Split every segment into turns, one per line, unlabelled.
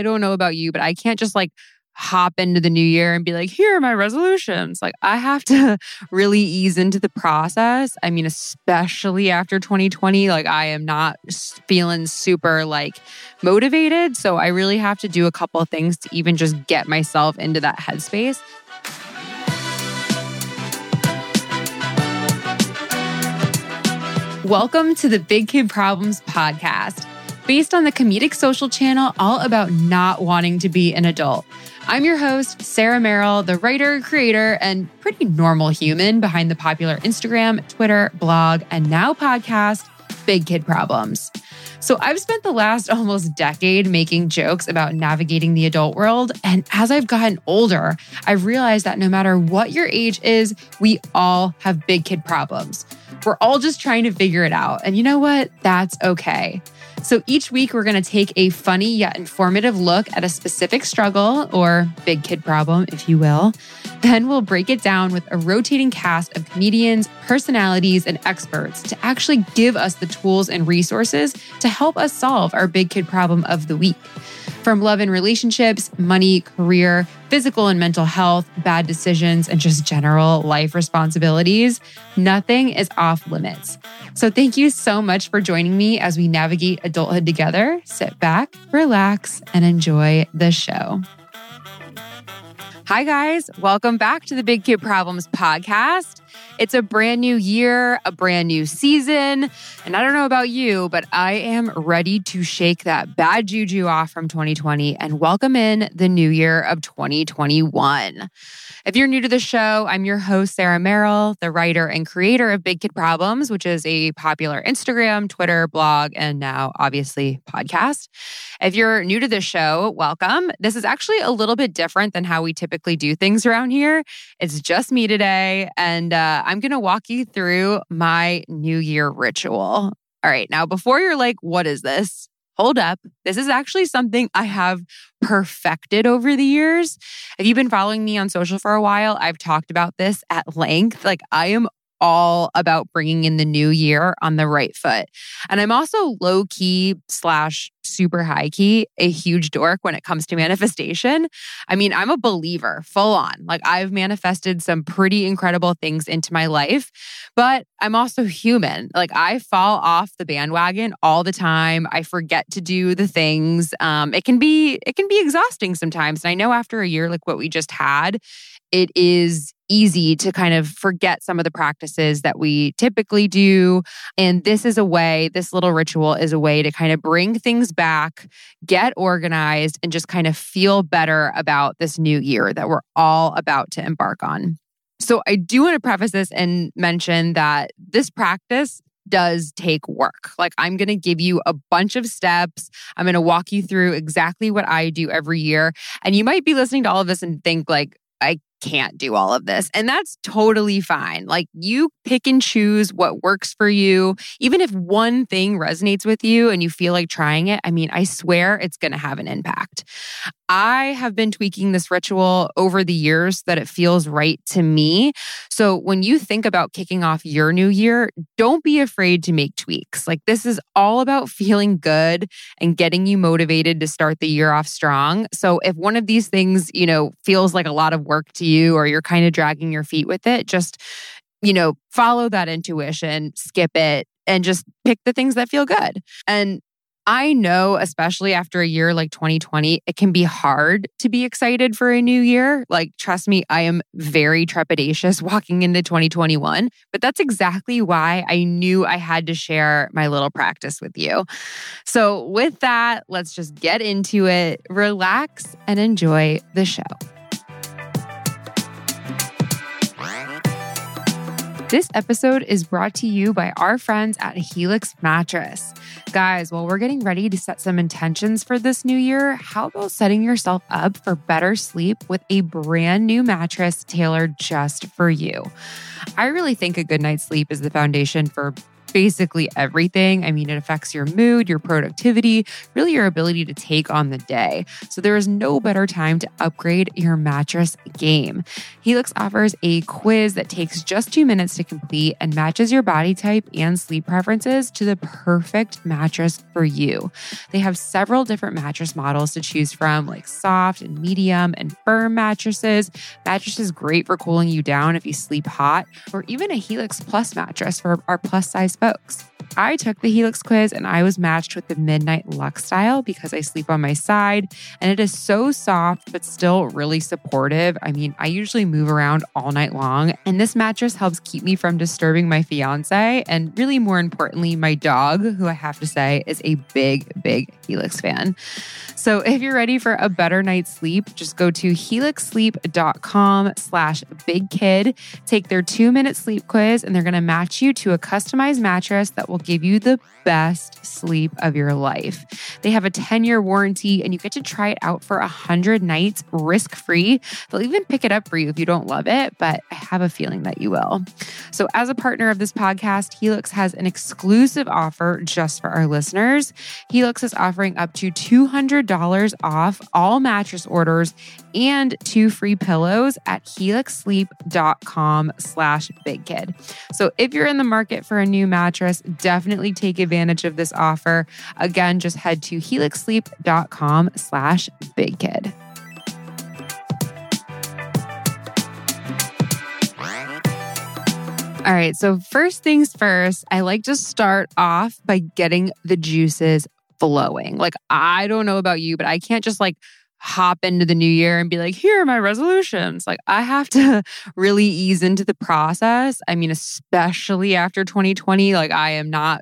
I don't know about you, but I can't just like hop into the new year and be like, here are my resolutions. Like, I have to really ease into the process. I mean, especially after 2020, like, I am not feeling super like motivated. So, I really have to do a couple of things to even just get myself into that headspace. Welcome to the Big Kid Problems podcast, based on the comedic social channel all about not wanting to be an adult. I'm your host, Sarah Merrill, the writer, creator, and pretty normal human behind the popular Instagram, Twitter, blog, and now podcast, Big Kid Problems. So I've spent the last almost decade making jokes about navigating the adult world. And as I've gotten older, I've realized that no matter what your age is, we all have big kid problems. We're all just trying to figure it out. And you know what? That's okay. So each week, we're going to take a funny yet informative look at a specific struggle or big kid problem, if you will. Then we'll break it down with a rotating cast of comedians, personalities, and experts to actually give us the tools and resources to help us solve our big kid problem of the week. From love and relationships, money, career, physical and mental health, bad decisions, and just general life responsibilities, nothing is off limits. So, thank you so much for joining me as we navigate adulthood together. Sit back, relax, and enjoy the show. Hi, guys. Welcome back to the Big Kid Problems podcast. It's a brand new year, a brand new season. And I don't know about you, but I am ready to shake that bad juju off from 2020 and welcome in the new year of 2021. If you're new to the show, I'm your host, Sarah Merrill, the writer and creator of Big Kid Problems, which is a popular Instagram, Twitter, blog, and now obviously podcast. If you're new to the show, welcome. This is actually a little bit different than how we typically do things around here. It's just me today, and uh, Uh, I'm going to walk you through my New Year ritual. All right, now before you're like, what is this? hold up. This is actually something I have perfected over the years. If you've been following me on social for a while, I've talked about this at length. Like, I am all about bringing in the new year on the right foot. And I'm also low key slash super high key, a huge dork when it comes to manifestation. I mean, I'm a believer full on. Like, I've manifested some pretty incredible things into my life, but I'm also human. Like, I fall off the bandwagon all the time. I forget to do the things. Um, it can be, it can be exhausting sometimes. And I know after a year like what we just had, it is easy to kind of forget some of the practices that we typically do. And this is a way, this little ritual is a way to kind of bring things back, get organized, and just kind of feel better about this new year that we're all about to embark on. So, I do want to preface this and mention that this practice does take work. Like, I'm going to give you a bunch of steps. I'm going to walk you through exactly what I do every year. And you might be listening to all of this and think, like, I can't do all of this. And that's totally fine. Like you pick and choose what works for you. Even if one thing resonates with you and you feel like trying it, I mean, I swear it's going to have an impact. I have been tweaking this ritual over the years that it feels right to me. So when you think about kicking off your new year, don't be afraid to make tweaks. Like this is all about feeling good and getting you motivated to start the year off strong. So if one of these things, you know, feels like a lot of work to you or you're kind of dragging your feet with it, just, you know, follow that intuition, skip it, and just pick the things that feel good. And I know, especially after a year like 2020, it can be hard to be excited for a new year. Like, trust me, I am very trepidatious walking into 2021, but that's exactly why I knew I had to share my little practice with you. So, with that, let's just get into it, relax, and enjoy the show. This episode is brought to you by our friends at Helix Mattress. Guys, while we're getting ready to set some intentions for this new year, how about setting yourself up for better sleep with a brand new mattress tailored just for you? I really think a good night's sleep is the foundation for basically everything. I mean, it affects your mood, your productivity, really your ability to take on the day. So there is no better time to upgrade your mattress game. Helix offers a quiz that takes just two minutes to complete and matches your body type and sleep preferences to the perfect mattress for you. They have several different mattress models to choose from, like soft and medium and firm mattresses. Mattresses great for cooling you down if you sleep hot, or even a Helix Plus mattress for our plus size folks. I took the Helix quiz and I was matched with the Midnight Luxe style because I sleep on my side and it is so soft but still really supportive. I mean, I usually move around all night long and this mattress helps keep me from disturbing my fiance and really more importantly, my dog, who I have to say is a big, big Helix fan. So if you're ready for a better night's sleep, just go to helixsleep.com slash big kid, take their two minute sleep quiz, and they're going to match you to a customized mattress that will give you the best sleep of your life. They have a 10 year warranty and you get to try it out for 100 nights risk free. They'll even pick it up for you if you don't love it, but I have a feeling that you will. So, as a partner of this podcast, Helix has an exclusive offer just for our listeners. Helix is offering up to $200 off all mattress orders and two free pillows at helixsleep.com slash big kid. So if you're in the market for a new mattress, definitely take advantage of this offer. Again, just head to helixsleep.com slash big kid. All right. So, first things first, I like to start off by getting the juices flowing. Like, I don't know about you, but I can't just like hop into the new year and be like, here are my resolutions. Like, I have to really ease into the process. I mean, especially after 2020, like, I am not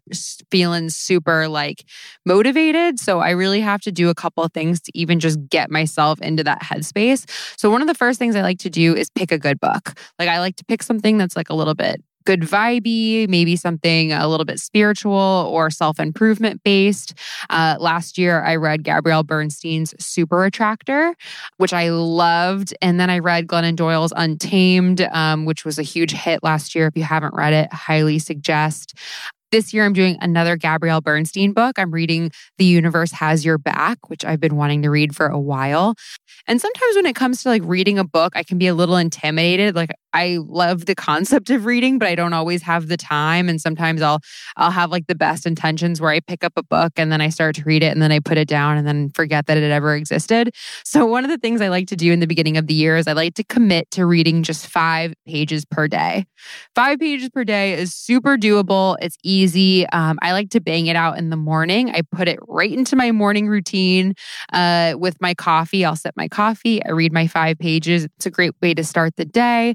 feeling super like motivated. So, I really have to do a couple of things to even just get myself into that headspace. So, one of the first things I like to do is pick a good book. Like, I like to pick something that's like a little bit good vibey, maybe something a little bit spiritual or self improvement based. Uh, last year, I read Gabrielle Bernstein's Super Attractor, which I loved. And then I read Glennon Doyle's Untamed, um, which was a huge hit last year. If you haven't read it, highly suggest. This year, I'm doing another Gabrielle Bernstein book. I'm reading The Universe Has Your Back, which I've been wanting to read for a while. And sometimes when it comes to like reading a book, I can be a little intimidated. Like I love the concept of reading, but I don't always have the time. And sometimes I'll I'll have like the best intentions where I pick up a book and then I start to read it and then I put it down and then forget that it ever existed. So one of the things I like to do in the beginning of the year is I like to commit to reading just five pages per day. Five pages per day is super doable. It's easy. Um, I like to bang it out in the morning. I put it right into my morning routine uh, with my coffee. I'll sip my coffee. I read my five pages. It's a great way to start the day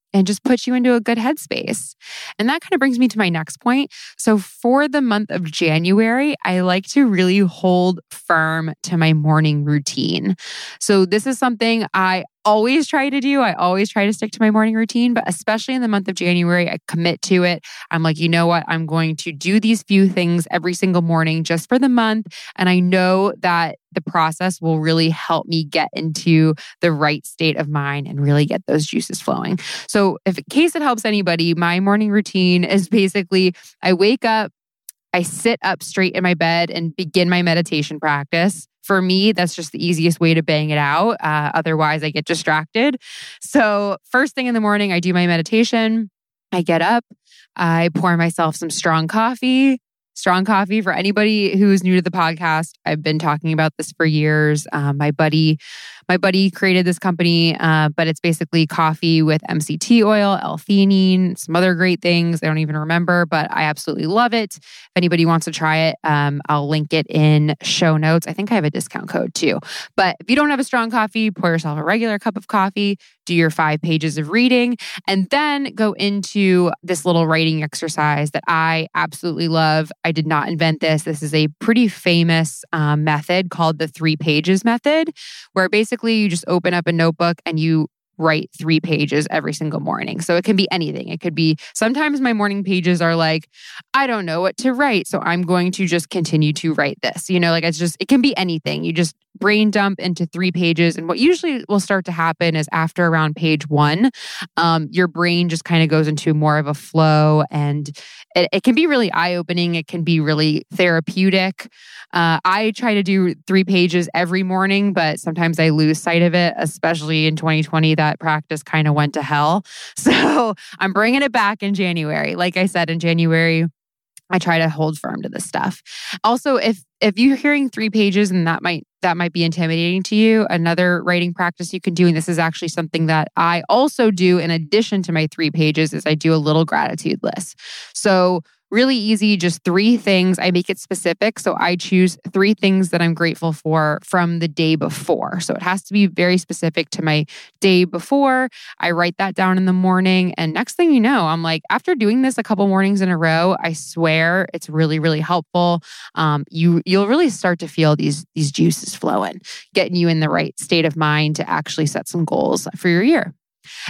and just puts you into a good headspace. And that kind of brings me to my next point. So, for the month of January, I like to really hold firm to my morning routine. So, this is something I always try to do. I always try to stick to my morning routine, but especially in the month of January, I commit to it. I'm like, you know what? I'm going to do these few things every single morning just for the month. And I know that the process will really help me get into the right state of mind and really get those juices flowing. So, if in case it helps anybody, my morning routine is basically I wake up, I sit up straight in my bed and begin my meditation practice. For me, that's just the easiest way to bang it out. Uh, otherwise, I get distracted. So, first thing in the morning, I do my meditation. I get up, I pour myself some strong coffee. Strong coffee for anybody who's new to the podcast. I've been talking about this for years. Um, my buddy my buddy created this company, uh, but it's basically coffee with MCT oil, L-theanine, some other great things. I don't even remember, but I absolutely love it. If anybody wants to try it, um, I'll link it in show notes. I think I have a discount code too. But if you don't have a strong coffee, pour yourself a regular cup of coffee, do your five pages of reading, and then go into this little writing exercise that I absolutely love. I did not invent this. This is a pretty famous um, method called the three pages method, where basically basically you just open up a notebook and you write three pages every single morning. So it can be anything. It could be sometimes my morning pages are like, I don't know what to write. So I'm going to just continue to write this. You know, like it's just, it can be anything. You just brain dump into three pages. And what usually will start to happen is after around page one, um, your brain just kind of goes into more of a flow and it, it can be really eye opening. It can be really therapeutic. Uh, I try to do three pages every morning, but sometimes I lose sight of it, especially in 2020. That practice kind of went to hell. So I'm bringing it back in January. Like I said, in January, I try to hold firm to this stuff. Also, if if you're hearing three pages and that might that might be intimidating to you, another writing practice you can do, and this is actually something that I also do in addition to my three pages, is I do a little gratitude list. So really easy, just three things. I make it specific. So I choose three things that I'm grateful for from the day before. So it has to be very specific to my day before. I write that down in the morning. And next thing you know, I'm like, after doing this a couple mornings in a row, I swear it's really, really helpful. Um, you you'll really start to feel these these juices flowing, getting you in the right state of mind to actually set some goals for your year.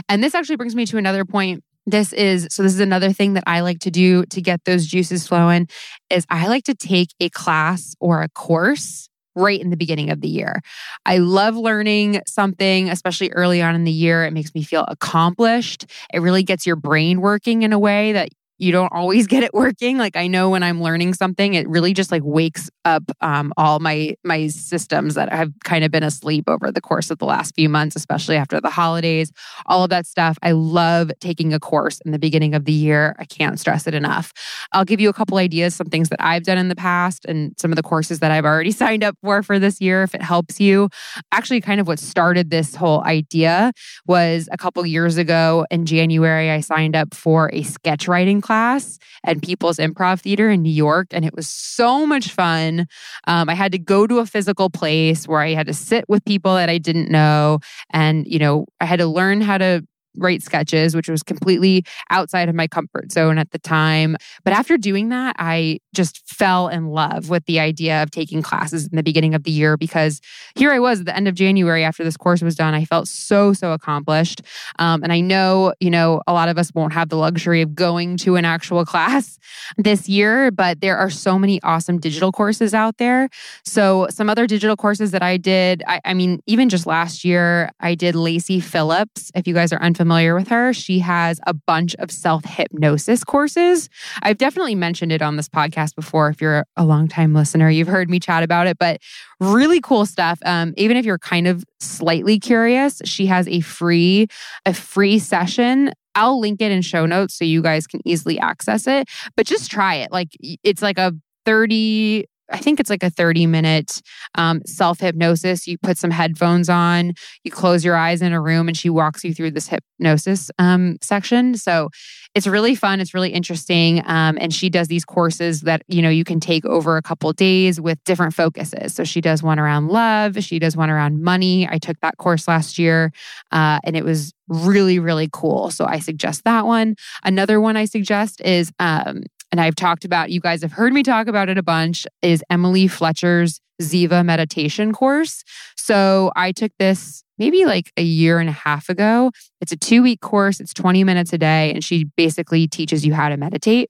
And this actually brings me to another point this is so this is another thing that I like to do to get those juices flowing is I like to take a class or a course right in the beginning of the year. I love learning something, especially early on in the year. It makes me feel accomplished. It really gets your brain working in a way that you don't always get it working. Like i know when i'm learning something it really just like wakes up um, all my my systems that have kind of been asleep over the course of the last few months especially after the holidays all of that stuff. I love taking a course in the beginning of the year. I can't stress it enough. I'll give you a couple ideas some things that i've done in the past and some of the courses that i've already signed up for for this year if it helps you. Actually kind of what started this whole idea was a couple years ago in january i signed up for a sketch writing class class at People's Improv Theater in New York. And it was so much fun. Um, I had to go to a physical place where I had to sit with people that I didn't know. And, you know, I had to learn how to write sketches, which was completely outside of my comfort zone at the time. But after doing that, I just fell in love with the idea of taking classes in the beginning of the year because here I was at the end of January after this course was done. I felt so, so accomplished. Um, and I know, you know, a lot of us won't have the luxury of going to an actual class this year, but there are so many awesome digital courses out there. So, some other digital courses that I did, I, I mean, even just last year, I did Lacy Phillips. If you guys are unfamiliar, familiar with her, she has a bunch of self hypnosis courses. I've definitely mentioned it on this podcast before. If you're a longtime listener, you've heard me chat about it, but really cool stuff. Um, even if you're kind of slightly curious, she has a free a free session I'll link it in show notes so you guys can easily access it. But just try it. Like it's like a 30 I think it's like a 30 minute um, self hypnosis. You put some headphones on, you close your eyes in a room, and she walks you through this hypnosis um, section. So it's really fun. It's really interesting. Um, and she does these courses that, you know, you can take over a couple days with different focuses. So she does one around love, she does one around money. I took that course last year uh, and it was really, really cool. So I suggest that one. Another one I suggest is um, and I've talked about, you guys have heard me talk about it a bunch, is Emily Fletcher's Ziva meditation course. So I took this maybe like a year and a half ago. It's a two week course, it's 20 minutes a day, and she basically teaches you how to meditate.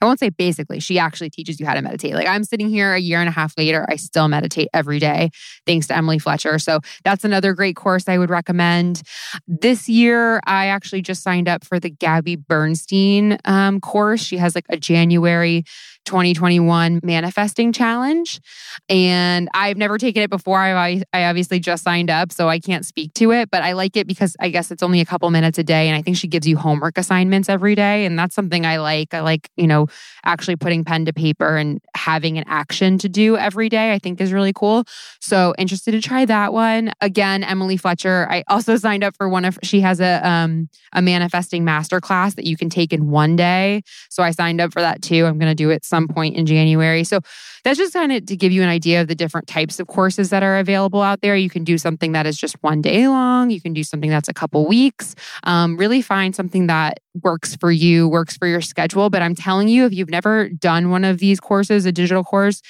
I won't say basically, she actually teaches you how to meditate. Like I'm sitting here a year and a half later, I still meditate every day, thanks to Emily Fletcher. So that's another great course I would recommend. This year, I actually just signed up for the Gabby Bernstein um, course. She has like a January 2021 manifesting challenge. And I've never taken it before. I, I obviously just signed up, so I can't speak to it, but I like it because I guess it's only a couple minutes a day. And I think she gives you homework assignments every day. And that's something I like. I like, you know, actually putting pen to paper and having an action to do every day, I think is really cool. So interested to try that one. Again, Emily Fletcher. I also signed up for one of she has a um a manifesting master class that you can take in one day. So I signed up for that too. I'm gonna do it some point in January. So that's just kind of to give you an idea of the different types of courses that are available out there. You can do something that is just one day long. You can do something that's a couple weeks. Um, really find something that works for you, works for your schedule. But I'm telling you, if you've never done one of these courses, a digital course,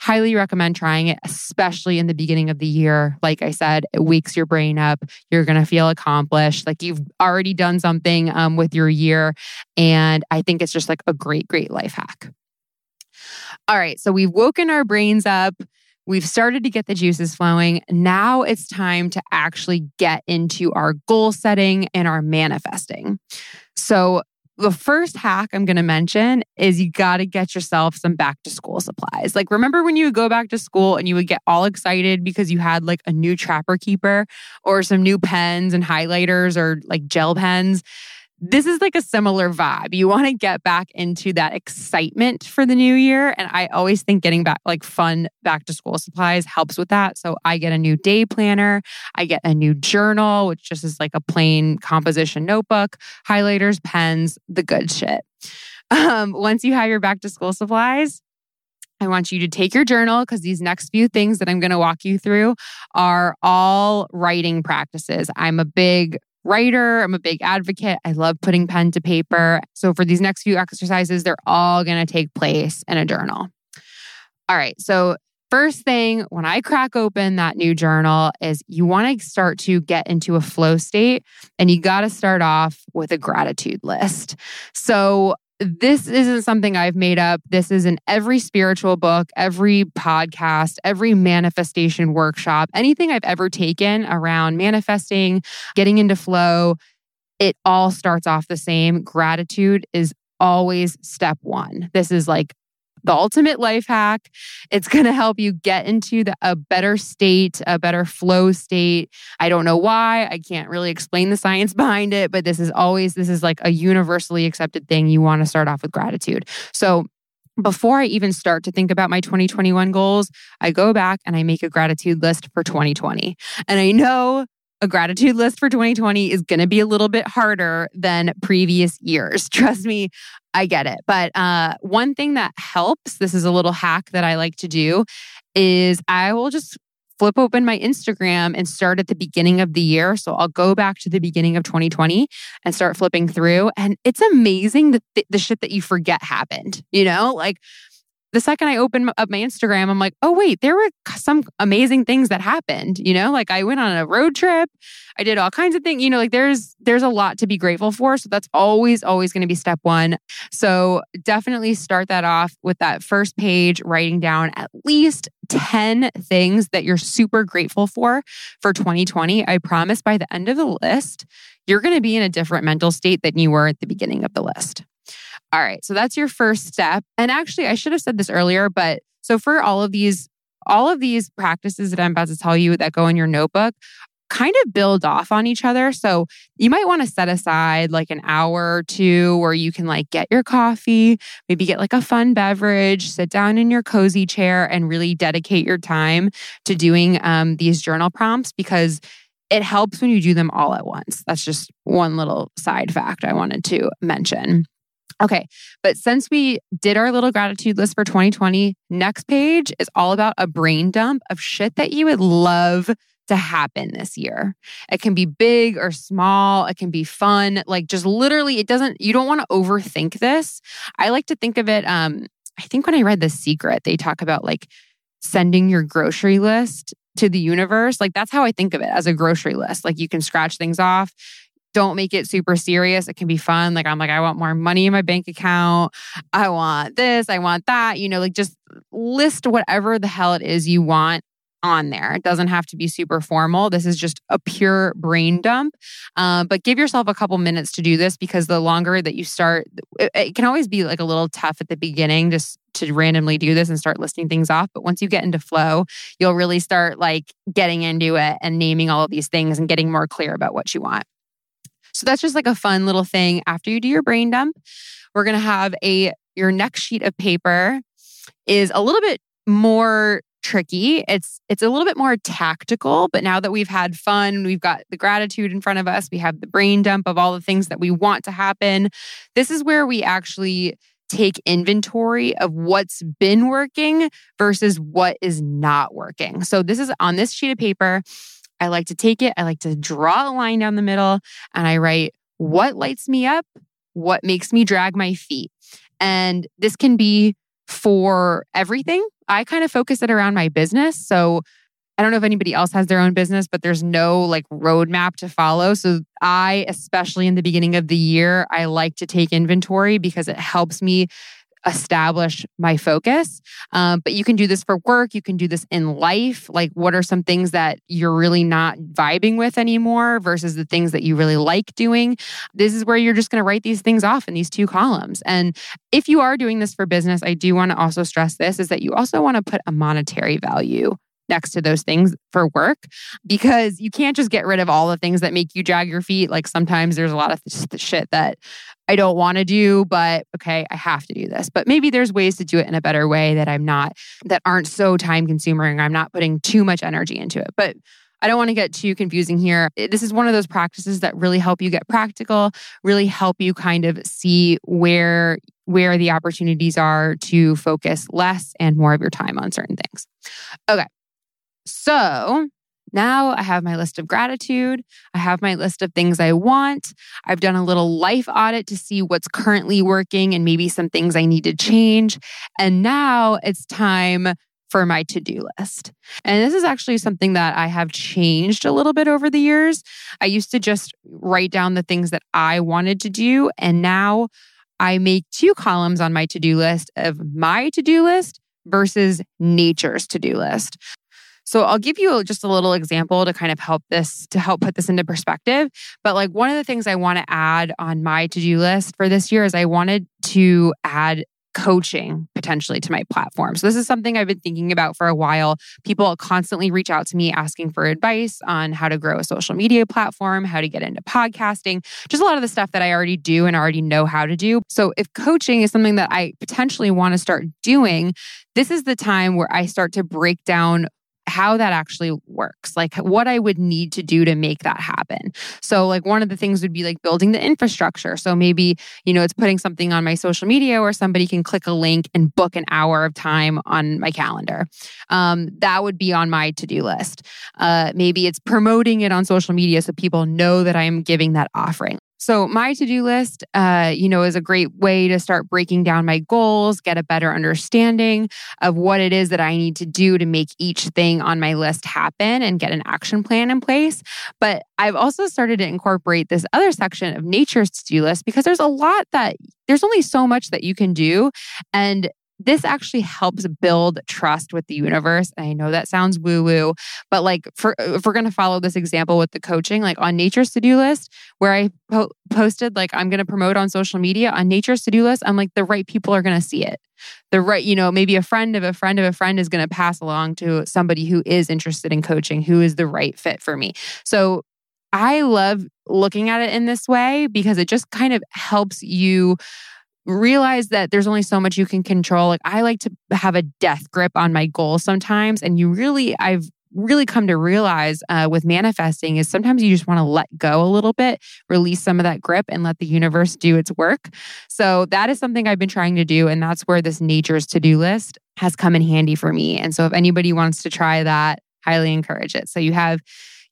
highly recommend trying it, especially in the beginning of the year. Like I said, it wakes your brain up. You're going to feel accomplished. Like you've already done something um, with your year. And I think it's just like a great, great life hack. All right. So we've woken our brains up. We've started to get the juices flowing. Now it's time to actually get into our goal setting and our manifesting. So, the first hack I'm going to mention is you got to get yourself some back to school supplies. Like, remember when you would go back to school and you would get all excited because you had like a new trapper keeper or some new pens and highlighters or like gel pens? This is like a similar vibe. You want to get back into that excitement for the new year. And I always think getting back like fun back to school supplies helps with that. So I get a new day planner, I get a new journal, which just is like a plain composition notebook, highlighters, pens, the good shit. Um, once you have your back to school supplies, I want you to take your journal because these next few things that I'm going to walk you through are all writing practices. I'm a big writer. I'm a big advocate. I love putting pen to paper. So for these next few exercises, they're all going to take place in a journal. All right. So First thing when I crack open that new journal is you want to start to get into a flow state and you got to start off with a gratitude list. So this isn't something I've made up. This is in every spiritual book, every podcast, every manifestation workshop, anything I've ever taken around manifesting, getting into flow. It all starts off the same. Gratitude is always step one. This is like the ultimate life hack. It's going to help you get into the, a better state, a better flow state. I don't know why. I can't really explain the science behind it, but this is always, this is like a universally accepted thing. You want to start off with gratitude. So, before I even start to think about my 2021 goals, I go back and I make a gratitude list for 2020. And I know a gratitude list for 2020 is going to be a little bit harder than previous years. Trust me, I get it. But uh, one thing that helps, this is a little hack that I like to do, is I will just flip open my Instagram and start at the beginning of the year. So I'll go back to the beginning of 2020 and start flipping through. And it's amazing that the, the shit that you forget happened, you know, like the second I open up my Instagram, I'm like, oh, wait, there were some amazing things that happened. You know, like I went on a road trip. I did all kinds of things. You know, like there's there's a lot to be grateful for. So that's always, always going to be step one. So definitely start that off with that first page, writing down at least 10 things that you're super grateful for for 2020. I promise by the end of the list, you're going to be in a different mental state than you were at the beginning of the list. All right. So that's your first step. And actually, I should have said this earlier, but so for all of these, all of these practices that I'm about to tell you that go in your notebook kind of build off on each other. So you might want to set aside like an hour or two where you can like get your coffee, maybe get like a fun beverage, sit down in your cozy chair and really dedicate your time to doing um, these journal prompts because it helps when you do them all at once. That's just one little side fact I wanted to mention. Okay. But since we did our little gratitude list for 2020, next page is all about a brain dump of shit that you would love to happen this year. It can be big or small, it can be fun. Like just literally it doesn't you don't want to overthink this. I like to think of it um I think when I read The Secret, they talk about like sending your grocery list to the universe. Like that's how I think of it as a grocery list. Like you can scratch things off don't make it super serious. It can be fun. Like, I'm like, I want more money in my bank account. I want this. I want that. You know, like just list whatever the hell it is you want on there. It doesn't have to be super formal. This is just a pure brain dump. Um, but give yourself a couple minutes to do this because the longer that you start, it, it, can always be like a little tough at the beginning just to randomly do this and start listing things off. But once you get into flow, you'll really start like getting into it and naming all of these things and getting more clear about what you want. So that's just like a fun little thing. After you do your brain dump, we're going to have a your next sheet of paper is a little bit more tricky. It's it's a little bit more tactical, but now that we've had fun, we've got the gratitude in front of us, we have the brain dump of all the things that we want to happen. This is where we actually take inventory of what's been working versus what is not working. So this is on this sheet of paper. I like to take it, I like to draw a line down the middle, and I write what lights me up, what makes me drag my feet. And this can be for everything. I kind of focus it around my business. So I don't know if anybody else has their own business, but there's no like roadmap to follow. So I, especially in the beginning of the year, I like to take inventory because it helps me establish my focus. Um, but you can do this for work. You can do this in life. Like, what are some things that you're really not vibing with anymore versus the things that you really like doing? This is where you're just going to write these things off in these two columns. And if you are doing this for business, I do want to also stress this is that you also want to put a monetary value next to those things for work because you can't just get rid of all the things that make you drag your feet. Like sometimes there's a lot of shit that I don't want to do, but okay, I have to do this. But maybe there's ways to do it in a better way that I'm not, that aren't so time consuming. I'm not putting too much energy into it. But I don't want to get too confusing here. This is one of those practices that really help you get practical, really help you kind of see where where the opportunities are to focus less and more of your time on certain things. Okay. So now I have my list of gratitude. I have my list of things I want. I've done a little life audit to see what's currently working and maybe some things I need to change. And now it's time for my to do list. And this is actually something that I have changed a little bit over the years. I used to just write down the things that I wanted to do. And now I make two columns on my to do list of my to do list versus nature's to do list. So I'll give you just a little example to kind of help this, to help put this into perspective. But like one of the things I want to add on my to do list for this year is I wanted to add coaching potentially to my platform. So this is something I've been thinking about for a while. People constantly reach out to me asking for advice on how to grow a social media platform, how to get into podcasting, just a lot of the stuff that I already do and already know how to do. So if coaching is something that I potentially want to start doing, this is the time where I start to break down how that actually works, like what I would need to do to make that happen. So, like, one of the things would be like building the infrastructure. So, maybe, you know, it's putting something on my social media where somebody can click a link and book an hour of time on my calendar. Um, that would be on my to do list. Uh, maybe it's promoting it on social media so people know that I'm giving that offering. So, my to do list, uh, you know, is a great way to start breaking down my goals, get a better understanding of what it is that I need to do to make each thing on my list happen and get an action plan in place. But I've also started to incorporate this other section of nature's to do list because there's a lot that there's only so much that you can do. And this actually helps build trust with the universe. And I know that sounds woo woo, but like for if we're going to follow this example with the coaching, like on nature's to do list, where I po- posted like I'm going to promote on social media on nature's to do list, I'm like the right people are going to see it. The right, you know, maybe a friend of a friend of a friend is going to pass along to somebody who is interested in coaching, who is the right fit for me. So I love looking at it in this way because it just kind of helps you realize that there's only so much you can control. Like I like to have a death grip on my goal sometimes. And you really, I've really come to realize uh, with manifesting is sometimes you just want to let go a little bit, release some of that grip and let the universe do its work. So that is something I've been trying to do. And that's where this nature's to do list has come in handy for me. And so if anybody wants to try that, highly encourage it. So you have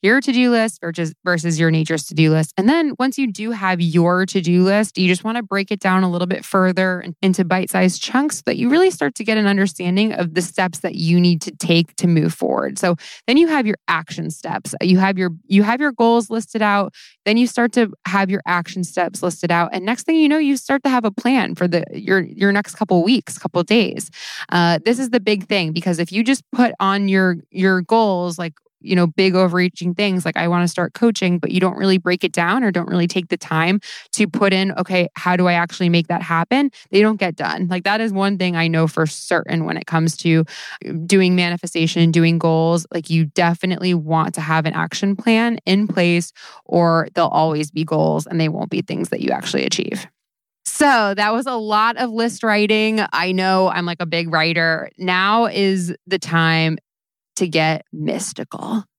your to do list versus, versus your nature's to do list. And then once you do have your to do list, you just want to break it down a little bit further into bite sized chunks so that you really start to get an understanding of the steps that you need to take to move forward. So then you have your action steps. You have your you have your goals listed out. Then you start to have your action steps listed out. And next thing you know, you start to have a plan for the your your next couple weeks, couple days. Uh, this is the big thing because if you just put on your your goals like you know, big overreaching things like I want to start coaching, but you don't really break it down or don't really take the time to put in, okay, how do I actually make that happen? They don't get done. Like that is one thing I know for certain when it comes to uh, doing manifestation, doing goals. Like you definitely want to have an action plan in place, or they'll always be goals and they won't be things that you actually achieve. So that was a lot of list writing. I know I'm like a big writer. Now is the time to get mystical.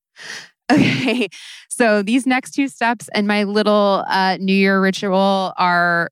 Okay, so these next two steps and my little uh, New Year ritual are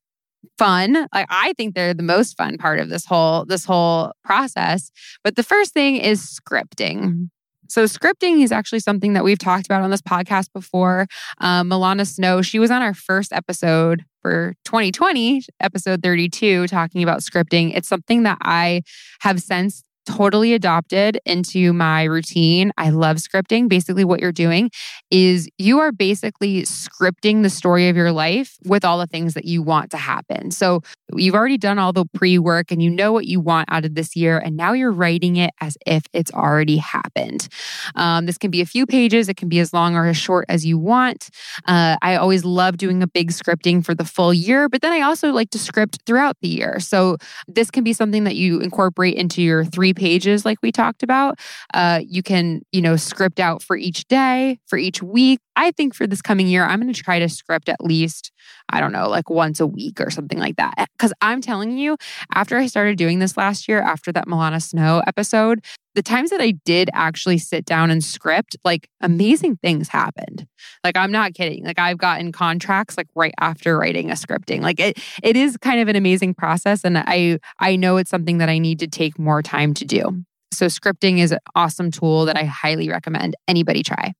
fun. I think they're the most fun part of this whole this whole process. But the first thing is scripting. So scripting is actually something that we've talked about on this podcast before. Um, Milana Snow, she was on our first episode for 2020, episode 32, talking about scripting. It's something that I have since totally adopted into my routine. I love scripting. Basically, what you're doing is you are basically scripting the story of your life with all the things that you want to happen. So you've already done all the pre work and you know what you want out of this year. And now you're writing it as if it's already happened. Um, this can be a few pages, it can be as long or as short as you want. Uh, I always love doing a big scripting for the full year, but then I also like to script throughout the year. So this can be something that you incorporate into your three pages, like we talked about. Uh, you can, you know, script out for each day, for each week. I think for this coming year, I'm going to try to script at least, I don't know, like once a week or something like that. Because I'm telling you, after I started doing this last year, after that Milana Snow episode, the times that I did actually sit down and script, like amazing things happened. Like I'm not kidding. Like I've gotten contracts like right after writing a scripting. Like it it is kind of an amazing process and I I know it's something that I need to take more time to do. So scripting is an awesome tool that I highly recommend anybody try.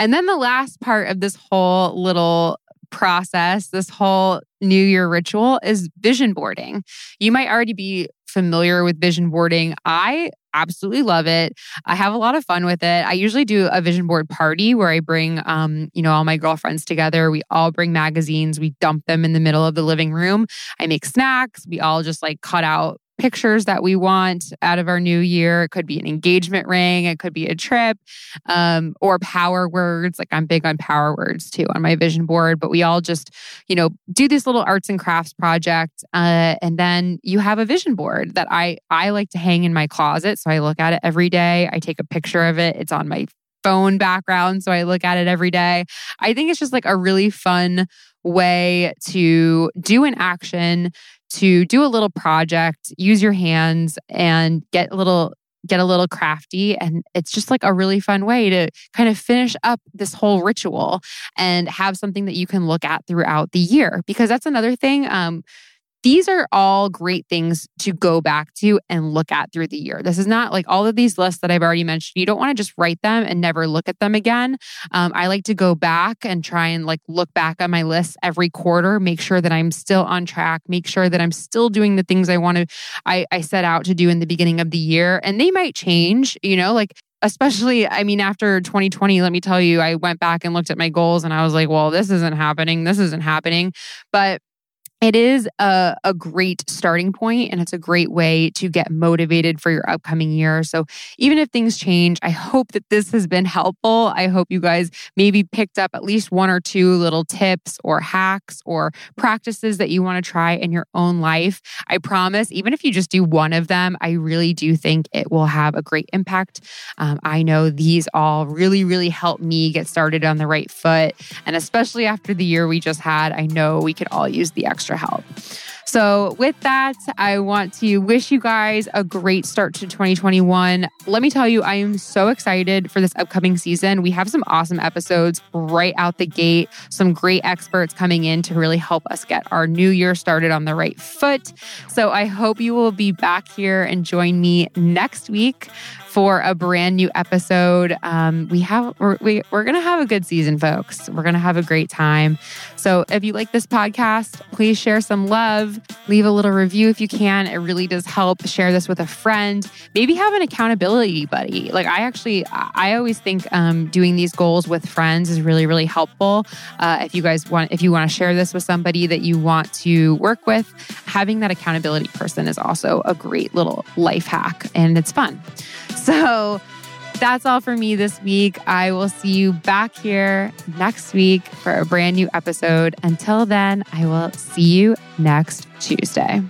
And then the last part of this whole little process, this whole New Year ritual is vision boarding. You might already be familiar with vision boarding. I absolutely love it. I have a lot of fun with it. I usually do a vision board party where I bring um, you know, all my girlfriends together. We all bring magazines, we dump them in the middle of the living room. I make snacks, we all just like cut out pictures that we want out of our new year. It could be an engagement ring, it could be a trip, um, or power words. Like I'm big on power words too on my vision board, but we all just, you know, do this little arts and crafts project. Uh, and then you have a vision board that I, I like to hang in my closet. So I look at it every day. I take a picture of it. It's on my phone background. So I look at it every day. I think it's just like a really fun way to do an action to do a little project, use your hands and get a little get a little crafty. And it's just like a really fun way to kind of finish up this whole ritual and have something that you can look at throughout the year. Because that's another thing um, these are all great things to go back to and look at through the year. This is not like all of these lists that I've already mentioned. You don't want to just write them and never look at them again. Um, I like to go back and try and like look back on my list every quarter, make sure that I'm still on track, make sure that I'm still doing the things I want to, I, I set out to do in the beginning of the year. And they might change, you know, like especially i mean after 2020 let me tell you i went back and looked at my goals and i was like well this isn't happening this isn't happening but it is a, a great starting point and it's a great way to get motivated for your upcoming year. So, even if things change, I hope that this has been helpful. I hope you guys maybe picked up at least one or two little tips or hacks or practices that you want to try in your own life. I promise, even if you just do one of them, I really do think it will have a great impact. Um, I know these all really, really help me get started on the right foot. And especially after the year we just had, I know we could all use the extra help. So, with that, I want to wish you guys a great start to 2021. Let me tell you, I am so excited for this upcoming season. We have some awesome episodes right out the gate, some great experts coming in to really help us get our new year started on the right foot. So, I hope you will be back here and join me next week for a brand new episode. Um, we have we're, we, we're gonna have a good season, folks. We're gonna have a great time. So if you like this podcast, please share some love. Leave a little review if you can. It really does help. Share this with a friend. Maybe have an accountability buddy. Like I actually, I always think um, doing these goals with friends is really really helpful. Uh, if you guys want, if you want to share this with somebody that you want to work with, having that accountability person is also a great little life hack, and it's fun. So that's all for me this week. I will see you back here next week for a brand new episode. Until then, I will see you next Tuesday.